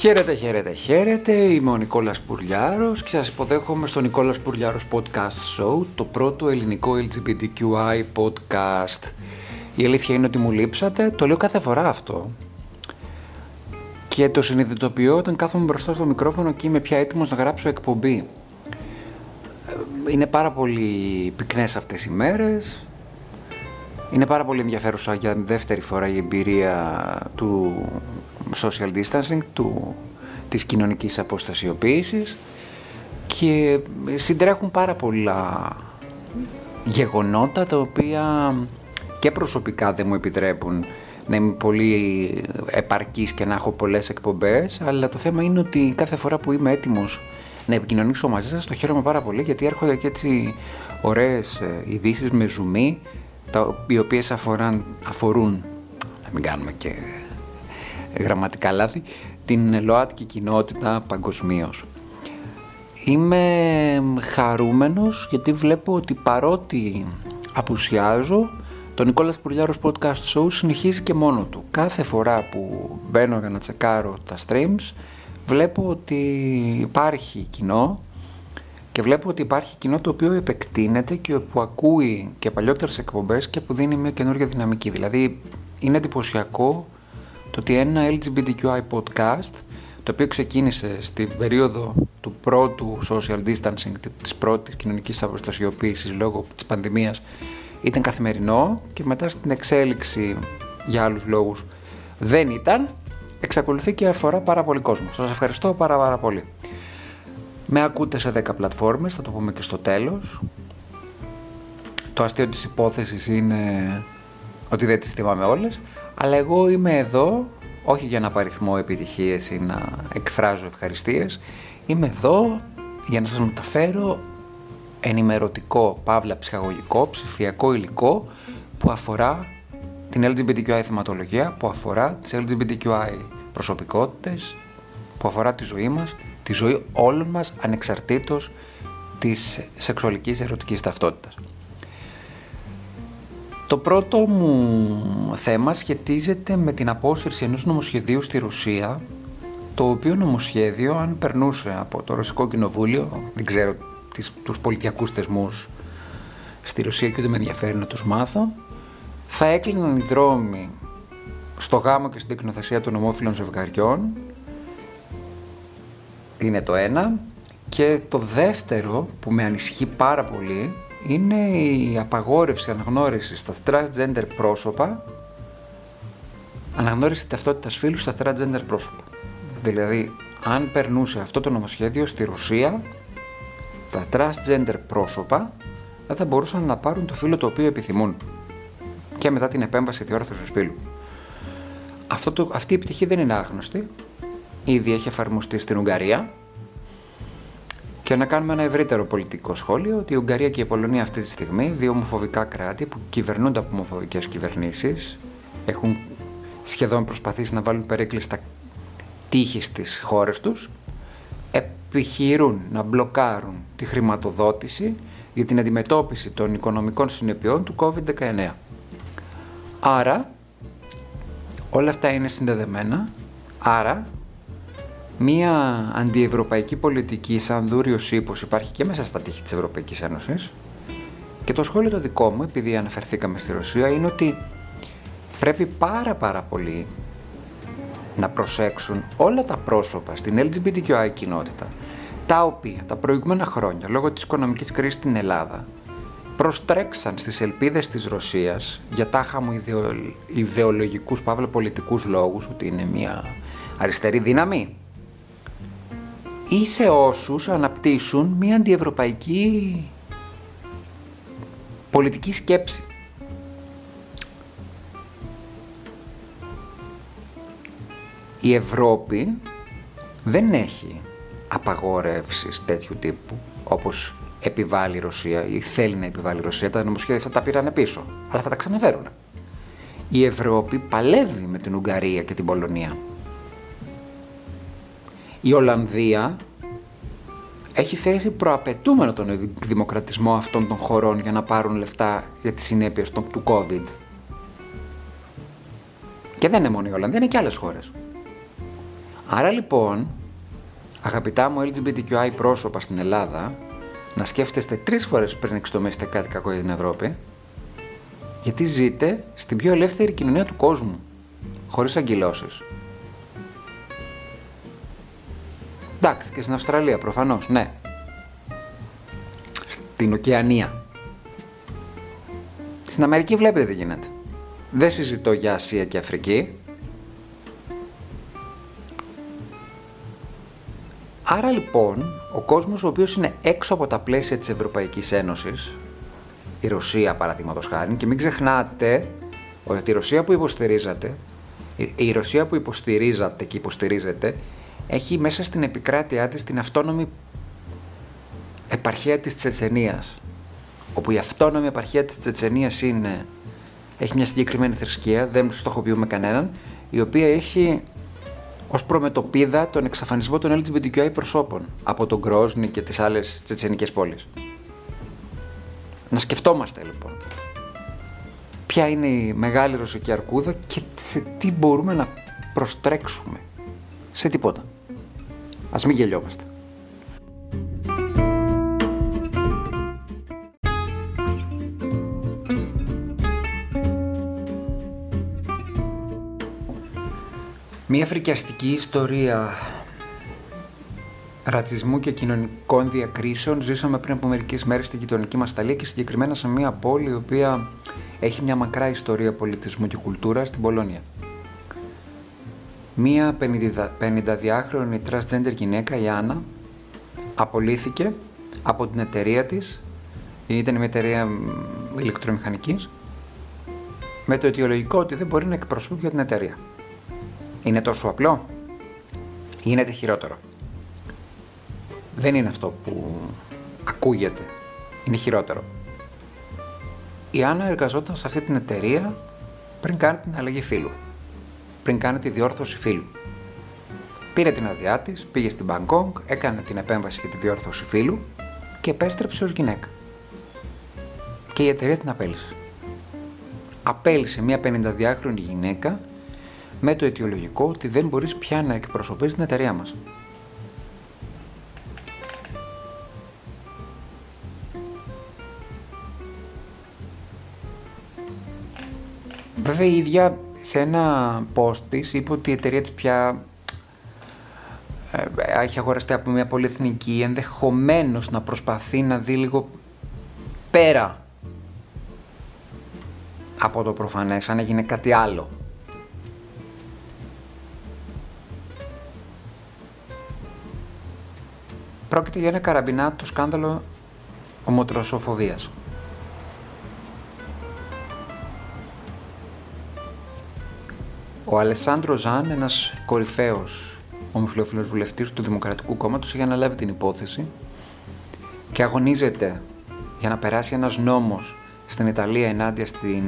Χαίρετε, χαίρετε, χαίρετε. Είμαι ο Νικόλας Πουρλιάρος και σας υποδέχομαι στο Νικόλας Πουρλιάρος Podcast Show, το πρώτο ελληνικό LGBTQI podcast. Η αλήθεια είναι ότι μου λείψατε, το λέω κάθε φορά αυτό. Και το συνειδητοποιώ όταν κάθομαι μπροστά στο μικρόφωνο και είμαι πια έτοιμος να γράψω εκπομπή. Είναι πάρα πολύ πυκνές αυτές οι μέρες. Είναι πάρα πολύ ενδιαφέρουσα για δεύτερη φορά η εμπειρία του social distancing, του, της κοινωνικής αποστασιοποίησης και συντρέχουν πάρα πολλά γεγονότα τα οποία και προσωπικά δεν μου επιτρέπουν να είμαι πολύ επαρκής και να έχω πολλές εκπομπές αλλά το θέμα είναι ότι κάθε φορά που είμαι έτοιμος να επικοινωνήσω μαζί σας το χαίρομαι πάρα πολύ γιατί έρχονται και έτσι ωραίες ε, ειδήσεις με ζουμί τα, οι οποίες αφοράν, αφορούν να μην κάνουμε και γραμματικά λάθη, την ΛΟΑΤΚΙ κοινότητα παγκοσμίως. Είμαι χαρούμενος γιατί βλέπω ότι παρότι απουσιάζω, το Νικόλας Πουρλιάρος Podcast Show συνεχίζει και μόνο του. Κάθε φορά που μπαίνω για να τσεκάρω τα streams, βλέπω ότι υπάρχει κοινό και βλέπω ότι υπάρχει κοινό το οποίο επεκτείνεται και που ακούει και παλιότερες εκπομπές και που δίνει μια καινούργια δυναμική. Δηλαδή είναι εντυπωσιακό το ότι ένα LGBTQI podcast το οποίο ξεκίνησε στην περίοδο του πρώτου social distancing, της πρώτης κοινωνικής αποστασιοποίησης λόγω της πανδημίας ήταν καθημερινό και μετά στην εξέλιξη για άλλους λόγους δεν ήταν, εξακολουθεί και αφορά πάρα πολύ κόσμο. Σας ευχαριστώ πάρα πάρα πολύ. Με ακούτε σε 10 πλατφόρμες, θα το πούμε και στο τέλος. Το αστείο της υπόθεσης είναι ότι δεν τις θυμάμαι όλες, αλλά εγώ είμαι εδώ όχι για να παριθμώ επιτυχίες ή να εκφράζω ευχαριστίες, είμαι εδώ για να σας μεταφέρω ενημερωτικό, παύλα ψυχαγωγικό, ψηφιακό υλικό που αφορά την LGBTQI θεματολογία, που αφορά τις LGBTQI προσωπικότητες, που αφορά τη ζωή μας, τη ζωή όλων μας ανεξαρτήτως της σεξουαλικής ερωτικής ταυτότητας. Το πρώτο μου θέμα σχετίζεται με την απόσυρση ενός νομοσχεδίου στη Ρωσία, το οποίο νομοσχέδιο, αν περνούσε από το Ρωσικό Κοινοβούλιο, δεν ξέρω τις, τους πολιτιακούς θεσμούς στη Ρωσία και ούτε με ενδιαφέρει να τους μάθω, θα έκλειναν οι δρόμοι στο γάμο και στην τεκνοθεσία των ομόφυλων ζευγαριών. Είναι το ένα. Και το δεύτερο που με ανισχύει πάρα πολύ είναι η απαγόρευση αναγνώρισης στα transgender πρόσωπα αναγνώριση ταυτότητας φύλου στα transgender πρόσωπα. Δηλαδή, αν περνούσε αυτό το νομοσχέδιο στη Ρωσία, τα transgender πρόσωπα δεν θα μπορούσαν να πάρουν το φύλο το οποίο επιθυμούν και μετά την επέμβαση διόρθωσης φύλου. Αυτό το, αυτή η επιτυχία δεν είναι άγνωστη. Ήδη έχει εφαρμοστεί στην Ουγγαρία και να κάνουμε ένα ευρύτερο πολιτικό σχόλιο ότι η Ουγγαρία και η Πολωνία αυτή τη στιγμή, δύο ομοφοβικά κράτη που κυβερνούνται από ομοφοβικές κυβερνήσεις, έχουν σχεδόν προσπαθήσει να βάλουν περίκλειστα στα τείχη στις χώρες τους, επιχειρούν να μπλοκάρουν τη χρηματοδότηση για την αντιμετώπιση των οικονομικών συνεπειών του COVID-19. Άρα, όλα αυτά είναι συνδεδεμένα, άρα Μία αντιευρωπαϊκή πολιτική σαν δούριος ύπος υπάρχει και μέσα στα τείχη της Ευρωπαϊκής Ένωσης. Και το σχόλιο το δικό μου, επειδή αναφερθήκαμε στη Ρωσία, είναι ότι πρέπει πάρα πάρα πολύ να προσέξουν όλα τα πρόσωπα στην LGBTQI κοινότητα, τα οποία τα προηγούμενα χρόνια, λόγω της οικονομικής κρίσης στην Ελλάδα, προστρέξαν στις ελπίδες της Ρωσίας για τάχα μου ιδεολογικούς, παύλα πολιτικούς λόγους, ότι είναι μια αριστερή δύναμη ή σε όσους αναπτύσσουν μια αντιευρωπαϊκή πολιτική σκέψη. Η Ευρώπη δεν έχει απαγόρευσεις τέτοιου τύπου όπως επιβάλλει η Ρωσία ή θέλει να επιβάλλει η Ρωσία. Τα νομοσχέδια αυτά τα πήραν πίσω, αλλά θα τα ξαναφέρουν. Η Ευρώπη παλεύει με την Ουγγαρία και την Πολωνία. Η Ολλανδία έχει θέσει προαπαιτούμενο τον δημοκρατισμό αυτών των χωρών για να πάρουν λεφτά για τις συνέπειες του COVID. Και δεν είναι μόνο η Ολλανδία, είναι και άλλες χώρες. Άρα λοιπόν, αγαπητά μου LGBTQI πρόσωπα στην Ελλάδα, να σκέφτεστε τρεις φορές πριν εξτομέσετε κάτι κακό για την Ευρώπη, γιατί ζείτε στην πιο ελεύθερη κοινωνία του κόσμου, χωρίς αγκυλώσεις. Εντάξει, και στην Αυστραλία προφανώς, ναι. Στην Οκεανία. Στην Αμερική βλέπετε τι γίνεται. Δεν συζητώ για Ασία και Αφρική. Άρα λοιπόν, ο κόσμος ο οποίος είναι έξω από τα πλαίσια της Ευρωπαϊκής Ένωσης, η Ρωσία παραδείγματος χάρη, και μην ξεχνάτε ότι η Ρωσία που υποστηρίζατε, η Ρωσία που υποστηρίζατε και υποστηρίζετε, έχει μέσα στην επικράτειά της την αυτόνομη επαρχία της Τσετσενίας, όπου η αυτόνομη επαρχία της Τσετσενίας είναι, έχει μια συγκεκριμένη θρησκεία, δεν στοχοποιούμε κανέναν, η οποία έχει ως προμετωπίδα τον εξαφανισμό των LGBTQI προσώπων από τον Γκρόσνη και τις άλλες τσετσενικές πόλεις. Να σκεφτόμαστε λοιπόν ποια είναι η μεγάλη ρωσική αρκούδα και σε τι μπορούμε να προστρέξουμε. Σε τίποτα. Ας μην γελιόμαστε. Μία φρικιαστική ιστορία ρατσισμού και κοινωνικών διακρίσεων ζήσαμε πριν από μερικές μέρες στη γειτονική μας Ιταλία και συγκεκριμένα σε μια πόλη η οποία έχει μια μακρά ιστορία πολιτισμού και κουλτούρα στην Πολωνία. Μία 52χρονη transgender γυναίκα, η Άννα, απολύθηκε από την εταιρεία της, ήταν μια εταιρεία ηλεκτρομηχανικής, με το αιτιολογικό ότι δεν μπορεί να εκπροσωπεί την εταιρεία. Είναι τόσο απλό; Ή είναι χειρότερο; Δεν είναι αυτό που ακούγεται. Είναι χειρότερο. Η Άννα εργαζόταν σε αυτή την εταιρεία πριν κάνει την αλλαγή φύλου. Πριν κάνει τη διόρθωση φύλου. Πήρε την αδειά της, πήγε στην Μπαγκόγκ, έκανε την επέμβαση για τη διόρθωση φύλου και επέστρεψε ως γυναίκα. Και η εταιρεία την απέλησε. Απέλησε μια 52χρονη γυναίκα με το αιτιολογικό ότι δεν μπορείς πια να εκπροσωπείς την εταιρεία μας. Βέβαια η ίδια σε ένα post της είπε ότι η εταιρεία της πια ε, έχει αγοραστεί από μια πολυεθνική ενδεχομένως να προσπαθεί να δει λίγο πέρα από το προφανές, αν έγινε κάτι άλλο. Πρόκειται για ένα καραμπινάτο σκάνδαλο ομοτροσοφοβίας. Ο Αλεσάνδρο Ζαν, ένας κορυφαίος ομοφυλόφιλος βουλευτής του Δημοκρατικού Κόμματος, έχει αναλάβει την υπόθεση και αγωνίζεται για να περάσει ένας νόμος στην Ιταλία ενάντια στην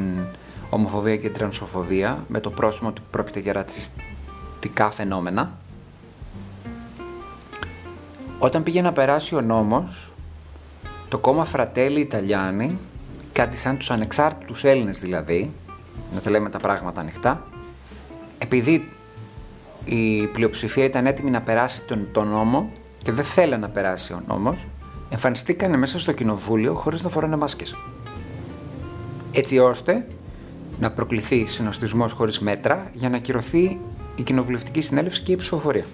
ομοφοβία και την τρανσοφοβία με το πρόσημο ότι πρόκειται για ρατσιστικά φαινόμενα. Όταν πήγε να περάσει ο νόμος, το κόμμα Φρατέλη Ιταλιάνοι, κάτι σαν τους ανεξάρτητους Έλληνες δηλαδή, να τα λέμε τα πράγματα ανοιχτά, επειδή η πλειοψηφία ήταν έτοιμη να περάσει τον, τον νόμο και δεν θέλει να περάσει ο νόμος, εμφανιστήκανε μέσα στο κοινοβούλιο χωρίς να φοράνε μάσκες. Έτσι ώστε να προκληθεί συνοστισμός χωρίς μέτρα για να ακυρωθεί η κοινοβουλευτική συνέλευση και η ψηφοφορία.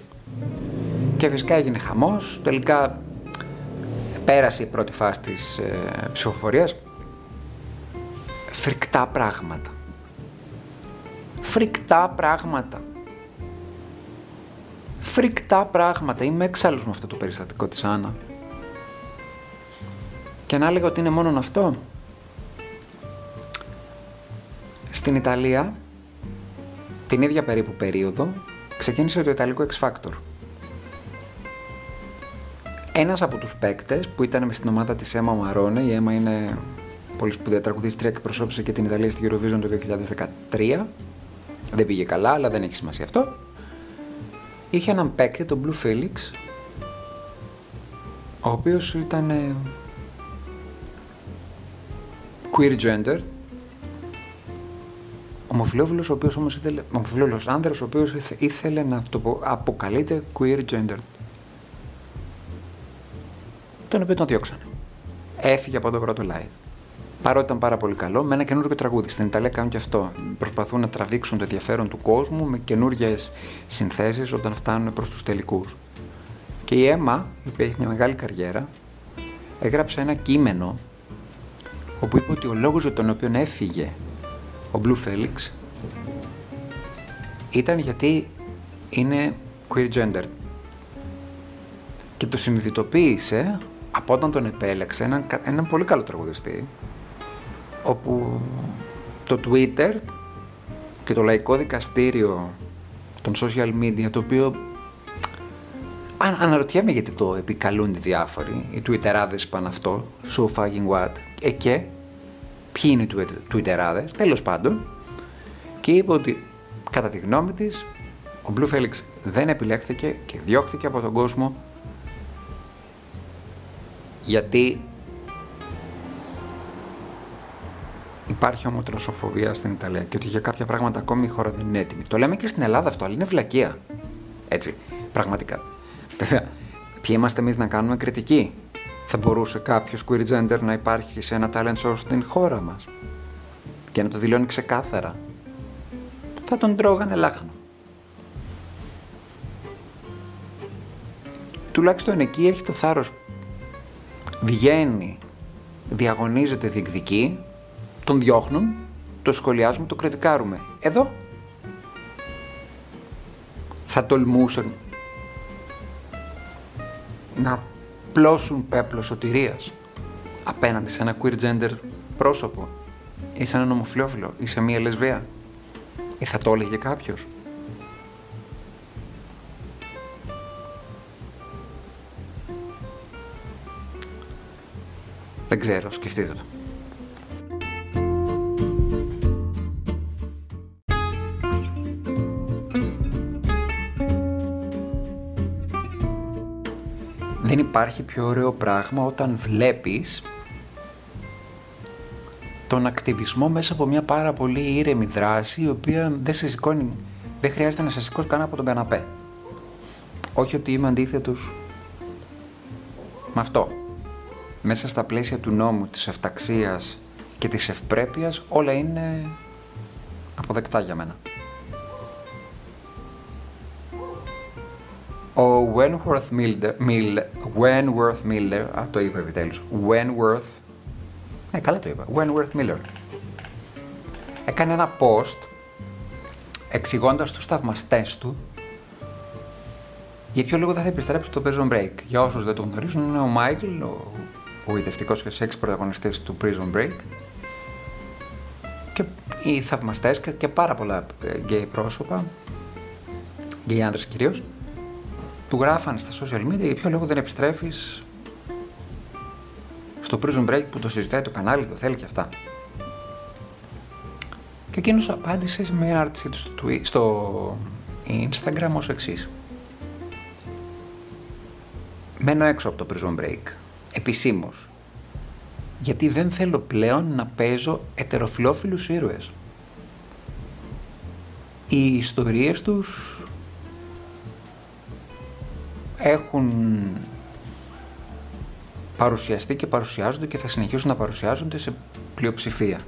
Και φυσικά έγινε χαμός, τελικά πέρασε η πρώτη φάση της ε, ψηφοφορίας. Φρικτά πράγματα. Φρικτά πράγματα. Φρικτά πράγματα. Είμαι έξαλλος με αυτό το περιστατικό της Άννα. Και να έλεγα ότι είναι μόνο αυτό. Στην Ιταλία, την ίδια περίπου περίοδο, ξεκίνησε το Ιταλικό X Factor. Ένας από τους παίκτες που ήταν μες στην ομάδα της Έμα Μαρόνε, η Έμα είναι πολύ σπουδαία τραγουδίστρια και προσώπησε και την Ιταλία στη Eurovision το 2013. Δεν πήγε καλά, αλλά δεν έχει σημασία αυτό. Είχε έναν παίκτη, τον Blue Felix, ο οποίος ήταν ε, queer gender ομοφυλόφιλος ο οποίος όμως ήθελε, ομοφυλόφιλος άνδρας ο οποίος ήθελε να το αποκαλείται queer gender. Τον οποίο τον διώξανε. Έφυγε από το πρώτο live. Παρότι ήταν πάρα πολύ καλό, με ένα καινούργιο τραγούδι. Στην Ιταλία κάνουν και αυτό. Προσπαθούν να τραβήξουν το ενδιαφέρον του κόσμου με καινούργιες συνθέσεις όταν φτάνουν προς τους τελικούς. Και η Έμα, η οποία έχει μια μεγάλη καριέρα, έγραψε ένα κείμενο όπου είπε ότι ο λόγος για τον οποίο έφυγε ο Blue Felix ήταν γιατί είναι queer gender. Και το συνειδητοποίησε από όταν τον επέλεξε έναν, έναν πολύ καλό τραγουδιστή όπου το Twitter και το λαϊκό δικαστήριο των social media το οποίο αν, αναρωτιέμαι γιατί το επικαλούν οι διάφοροι, οι Twitterάδες πάνε αυτό, so fucking what, ε, και ποιοι είναι οι Twitterάδες, τέλος πάντων, και είπε ότι κατά τη γνώμη της ο Blue Felix δεν επιλέχθηκε και διώχθηκε από τον κόσμο γιατί υπάρχει ομοτροσοφοβία στην Ιταλία και ότι για κάποια πράγματα ακόμη η χώρα δεν είναι έτοιμη. Το λέμε και στην Ελλάδα αυτό, αλλά είναι βλακεία. Έτσι, πραγματικά. Βέβαια, ποιοι είμαστε εμείς να κάνουμε κριτική; Θα μπορούσε κάποιος queer gender να υπάρχει σε ένα talent show στην χώρα μας και να το δηλώνει ξεκάθαρα. Θα τον τρώγανε λάχνο. Τουλάχιστον εκεί έχει το θάρρος. Βγαίνει, διαγωνίζεται, διεκδικεί, τον διώχνουν, το σχολιάζουμε, το κριτικάρουμε. Εδώ θα τολμούσαν να πλώσουν πέπλο σωτηρίας απέναντι σε ένα queer gender πρόσωπο ή σε έναν ομοφυλόφιλο ή σε μία λεσβία ή θα το έλεγε κάποιος. Δεν ξέρω, σκεφτείτε το. Δεν υπάρχει πιο ωραίο πράγμα όταν βλέπεις τον ακτιβισμό μέσα από μια πάρα πολύ ήρεμη δράση η οποία δεν σε σηκώνει, δεν χρειάζεται να σε σηκώσει καν από τον καναπέ. Όχι ότι είμαι αντίθετος με αυτό. Μέσα στα πλαίσια του νόμου, της εφταξίας και της ευπρέπειας όλα είναι αποδεκτά για μένα. Ο Wentworth Miller, Miller, Wentworth Miller, α, το είπα επιτέλους, Wentworth, ναι καλά το είπα, Wentworth Miller, έκανε ένα post εξηγώντας τους θαυμαστές του για ποιο λόγο θα, θα επιστρέψει στο Prison Break. Για όσους δεν το γνωρίζουν, είναι ο Μάικλ, ο γοητευτικός και σεξ πρωταγωνιστής του Prison Break. Και οι θαυμαστές και, και πάρα πολλά γκέι πρόσωπα, γκέι άντρες κυρίως, του γράφανε στα social media για ποιο λόγο δεν επιστρέφεις στο Prison Break που το συζητάει το κανάλι, το θέλει και αυτά. Και εκείνος απάντησε με ένα άρθρο του στο, στο Instagram ως εξής. Μένω έξω από το Prison Break, επισήμως, γιατί δεν θέλω πλέον να παίζω ετεροφιλόφιλους ήρωες. Οι ιστορίες τους έχουν παρουσιαστεί και παρουσιάζονται και θα συνεχίσουν να παρουσιάζονται σε πλειοψηφία.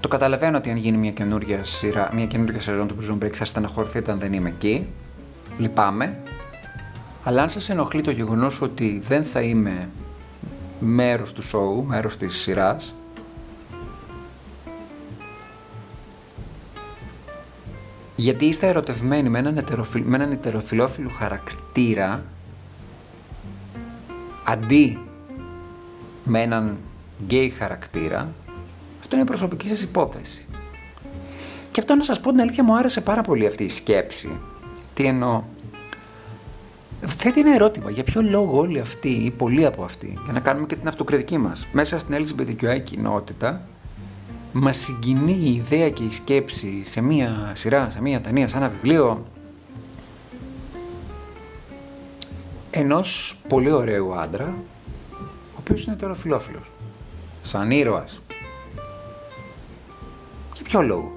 Το καταλαβαίνω ότι αν γίνει μια καινούργια σειρά, μια καινούργια σειρά του Prison Break θα στεναχωρηθείτε αν δεν είμαι εκεί. Λυπάμαι. Αλλά αν σας ενοχλεί το γεγονός ότι δεν θα είμαι μέρος του show, μέρος της σειράς, Γιατί είστε ερωτευμένοι με έναν, ετεροφιλ... με έναν ετεροφιλόφιλο χαρακτήρα αντί με έναν γκέι χαρακτήρα, αυτό είναι η προσωπική σας υπόθεση. Και αυτό να σας πω την αλήθεια μου άρεσε πάρα πολύ αυτή η σκέψη. Τι εννοώ; Θέτει ένα ερώτημα. Για ποιο λόγο όλοι αυτοί ή πολλοί από αυτοί, για να κάνουμε και την αυτοκριτική μας, μέσα στην LGBTQI κοινότητα, Μας συγκινεί η ιδέα και η σκέψη σε μία σειρά, σε μία ταινία, σε ένα βιβλίο ενός πολύ ωραίου άντρα ο οποίος είναι τώρα φιλόφιλος σαν ήρωας Για ποιο λόγο;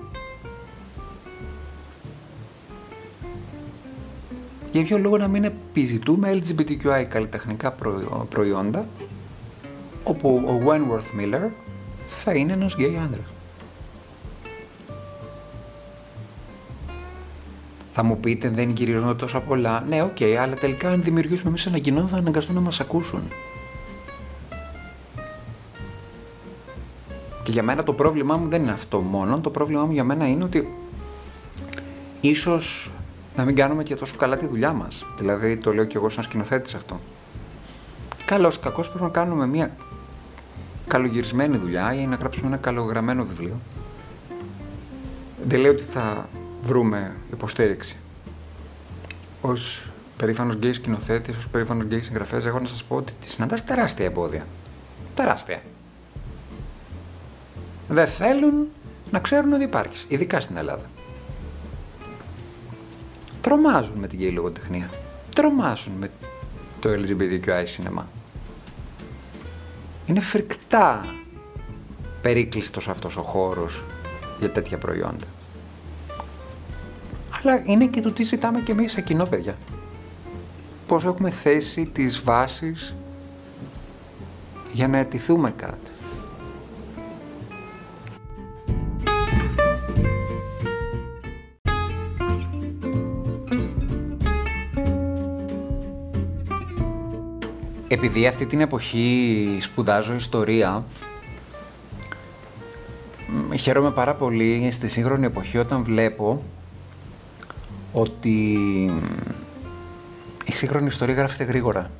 Για ποιο λόγο να μην επιζητούμε LGBTQI καλλιτεχνικά προϊόντα όπου ο Wentworth Miller θα είναι ένας γκέι άντρας. Θα μου πείτε δεν γυρίζονται τόσο πολλά. Ναι, OK, okay, αλλά τελικά αν δημιουργήσουμε εμείς ένα κοινό θα αναγκαστούν να μας ακούσουν. Και για μένα το πρόβλημά μου δεν είναι αυτό μόνο. Το πρόβλημά μου για μένα είναι ότι ίσως να μην κάνουμε και τόσο καλά τη δουλειά μας. Δηλαδή, το λέω και εγώ σαν σκηνοθέτης αυτό. Καλός ή κακός πρέπει να κάνουμε μια καλογυρισμένη δουλειά ή να γράψουμε ένα καλογραμμένο βιβλίο. Δεν λέω ότι θα βρούμε υποστήριξη. Ως περήφανος γκέι σκηνοθέτης, ως περήφανος γκέι συγγραφέας, έχω να σας πω ότι τη συναντάς τεράστια εμπόδια. Τεράστια. Δεν θέλουν να ξέρουν ότι υπάρχεις, ειδικά στην Ελλάδα. Τρομάζουν με την γκέι λογοτεχνία. Τρομάζουν με το LGBTQI σινεμά. Είναι φρικτά περίκλειστος αυτός ο χώρος για τέτοια προϊόντα αλλά είναι και το τι ζητάμε και εμείς σε κοινό, παιδιά. Πώς έχουμε θέσει τις βάσεις για να αιτηθούμε κάτι. Επειδή αυτή την εποχή σπουδάζω ιστορία, χαίρομαι πάρα πολύ στη σύγχρονη εποχή όταν βλέπω ότι η σύγχρονη ιστορία γράφεται γρήγορα.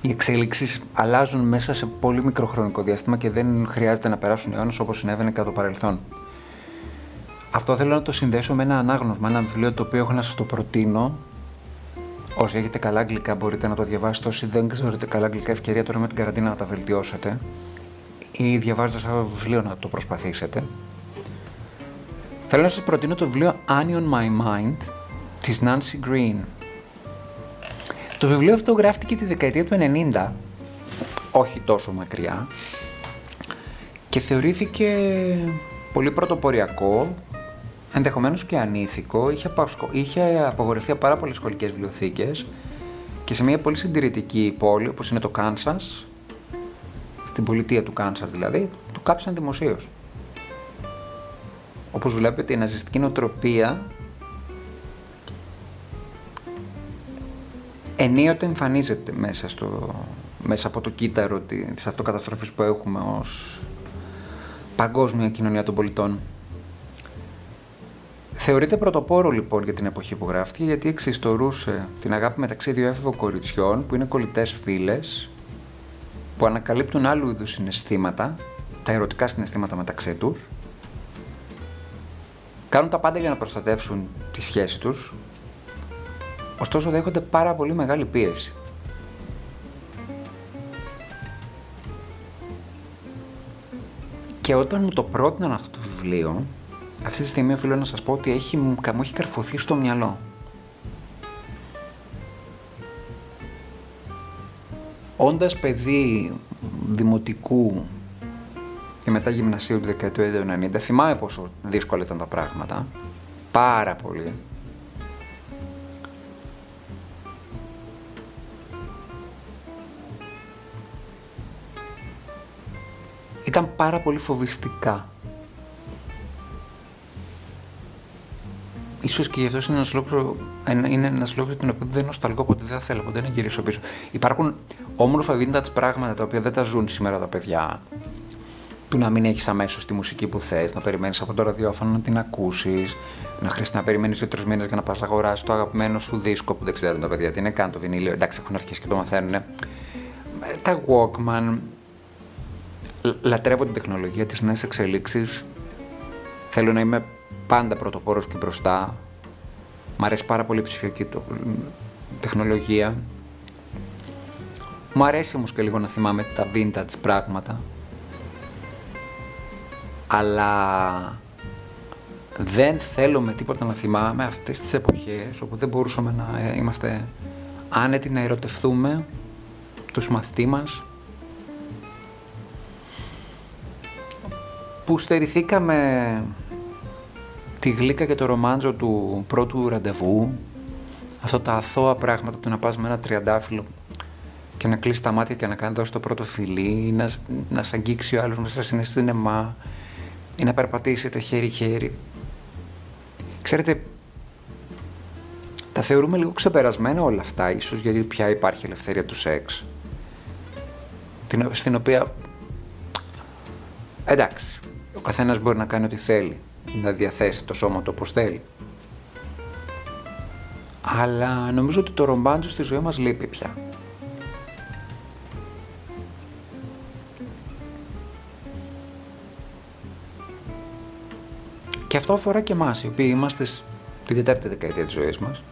Οι εξέλιξεις αλλάζουν μέσα σε πολύ μικρό χρονικό διάστημα και δεν χρειάζεται να περάσουν αιώνες όπως συνέβαινε κατά το παρελθόν. Αυτό θέλω να το συνδέσω με ένα ανάγνωσμα, ένα βιβλίο το οποίο έχω να σας το προτείνω. Όσοι έχετε καλά αγγλικά μπορείτε να το διαβάσετε. Όσοι δεν ξέρετε καλά αγγλικά, ευκαιρία τώρα με την καραντίνα να τα βελτιώσετε. Ή διαβάζοντας αυτό το βιβλίο να το προσπαθήσετε. Θέλω να σας προτείνω το βιβλίο Annie on My Mind της Nancy Green. Το βιβλίο αυτό γράφτηκε τη δεκαετία του 90, όχι τόσο μακριά, και θεωρήθηκε πολύ πρωτοποριακό, ενδεχομένως και ανήθικο, είχε, είχε απογορευτεί από πάρα πολλές σχολικές βιβλιοθήκες και σε μια πολύ συντηρητική πόλη όπως είναι το Κάνσας, στην πολιτεία του Κάνσας δηλαδή, το κάψαν δημοσίως. Όπως βλέπετε η ναζιστική νοοτροπία ενίοτε εμφανίζεται μέσα, στο, μέσα από το κύτταρο της αυτοκαταστροφής που έχουμε ως παγκόσμια κοινωνία των πολιτών. Θεωρείται πρωτοπόρο λοιπόν για την εποχή που γράφτηκε γιατί εξιστορούσε την αγάπη μεταξύ δύο έφηβων κοριτσιών που είναι κολλητές φίλες που ανακαλύπτουν άλλου είδους συναισθήματα, τα ερωτικά συναισθήματα μεταξύ τους κάνουν τα πάντα για να προστατεύσουν τη σχέση τους ωστόσο δέχονται πάρα πολύ μεγάλη πίεση. Και όταν μου το πρότειναν αυτό το βιβλίο, αυτή τη στιγμή οφείλω να σας πω ότι έχει, μου έχει καρφωθεί στο μυαλό. Όντας παιδί δημοτικού και μετά γυμνασίου του δεκαετία του 90, θυμάμαι πόσο δύσκολα ήταν τα πράγματα. Πάρα πολύ. ήταν πάρα πολύ φοβιστικά. Ίσως και γι' αυτό είναι ένας λόγος, είναι ένας λόγος τον οποίο δεν νοσταλγώ ποτέ, δεν θα θέλω ποτέ να γυρίσω πίσω. Υπάρχουν όμορφα vintage πράγματα τα οποία δεν τα ζουν σήμερα τα παιδιά. Του να μην έχεις αμέσως τη μουσική που θες, να περιμένεις από το ραδιόφωνο να την ακούσεις, να χρειάζεται να περιμένεις δύο-τρεις μήνες για να πας να αγοράσεις το αγαπημένο σου δίσκο που δεν ξέρουν τα παιδιά τι είναι καν το βινίλιο. Εντάξει, έχουν αρχίσει και το μαθαίνουν. Ε, τα Walkman, λατρεύω την τεχνολογία, τις νέες εξελίξεις. Θέλω να είμαι πάντα πρωτοπόρος και μπροστά. Μ' αρέσει πάρα πολύ η ψηφιακή τεχνολογία. Μου αρέσει όμως και λίγο να θυμάμαι τα vintage πράγματα. Αλλά δεν θέλω με τίποτα να θυμάμαι αυτές τις εποχές όπου δεν μπορούσαμε να ε, είμαστε άνετοι να ερωτευτούμε τους μαθητή μας που στερηθήκαμε τη γλύκα και το ρομάντζο του πρώτου ραντεβού, αυτά τα αθώα πράγματα του να πας με ένα τριαντάφυλλο και να κλείσεις τα μάτια και να κάνεις δώσεις το πρώτο φιλί, να, να σε αγγίξει ο άλλος μέσα στην αισθήνεμα ή να περπατήσετε χέρι-χέρι. Ξέρετε, τα θεωρούμε λίγο ξεπερασμένα όλα αυτά, ίσως γιατί πια υπάρχει ελευθερία του σεξ. Στην οποία, εντάξει, ο καθένας μπορεί να κάνει ό,τι θέλει, να διαθέσει το σώμα του όπως θέλει. Αλλά νομίζω ότι το ρομπάντζο στη ζωή μας λείπει πια. Και αυτό αφορά και εμάς, οι οποίοι είμαστε στη τέταρτη δεκαετία της ζωής μας.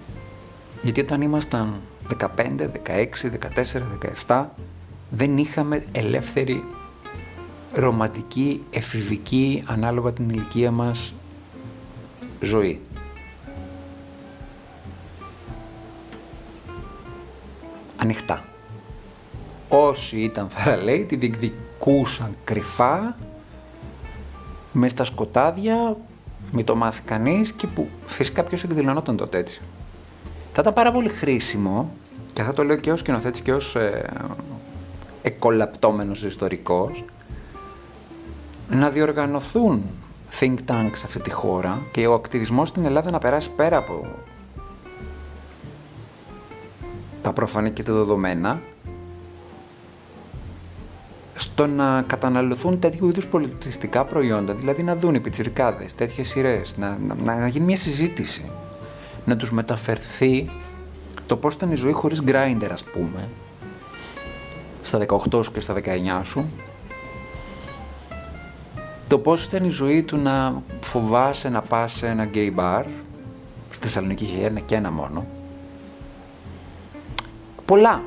Γιατί όταν ήμασταν 15, 16, 14, 17, δεν είχαμε ελεύθερη ρομαντική, εφηβική, ανάλογα την ηλικία μας, ζωή. Ανοιχτά. Όσοι ήταν θαραλέοι τη διεκδικούσαν κρυφά, μες στα σκοτάδια, με το μάθει κανείς και που φυσικά ποιος εκδηλωνόταν τότε έτσι. Θα ήταν πάρα πολύ χρήσιμο και θα το λέω και ως σκηνοθέτης και ως ε, εκολαπτώμενος ιστορικός να διοργανωθούν think tanks σε αυτή τη χώρα και ο ακτιβισμός στην Ελλάδα να περάσει πέρα από τα προφανή και τα δεδομένα στο να καταναλωθούν τέτοιου είδους πολιτιστικά προϊόντα, δηλαδή να δουν οι πιτσιρικάδες τέτοιες σειρές, να, να, να γίνει μια συζήτηση, να τους μεταφερθεί το πώς ήταν η ζωή χωρίς grinder ας πούμε, στα 18 σου και στα 19 σου, το πώς ήταν η ζωή του να φοβάσαι να πας σε ένα gay bar, στη Θεσσαλονίκη είχε ένα και ένα μόνο, πολλά.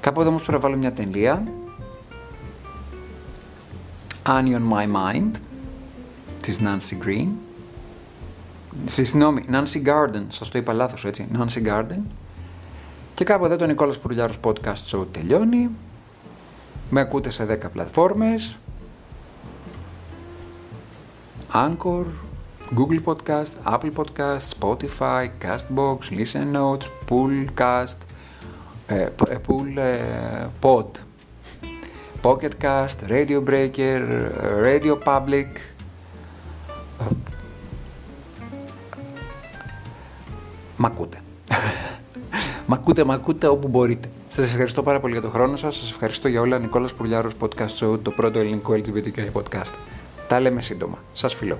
Κάπου εδώ όμως πρέπει να βάλω μια τελεία. Annie on my mind της Nancy Green. Συγγνώμη, Nancy Garden, σας το είπα λάθος έτσι, Nancy Garden. Και κάπου εδώ το Νικόλας Πουρλιάρος Podcast Show τελειώνει. Με ακούτε σε 10 πλατφόρμες. Anchor, Google Podcast, Apple Podcast, Spotify, Castbox, Listen Notes, Poolcast, ε, ε, Pool ε, Pod, Pocket Cast, Radio Breaker, Radio Public, Μ' ακούτε. μ' ακούτε, μ' ακούτε όπου μπορείτε. Σας ευχαριστώ πάρα πολύ για τον χρόνο σας. Σας ευχαριστώ για όλα. Νικόλας Πουρλιάρος Podcast Show, το πρώτο ελληνικό LGBTQ podcast. Τα λέμε σύντομα. Σας φιλώ.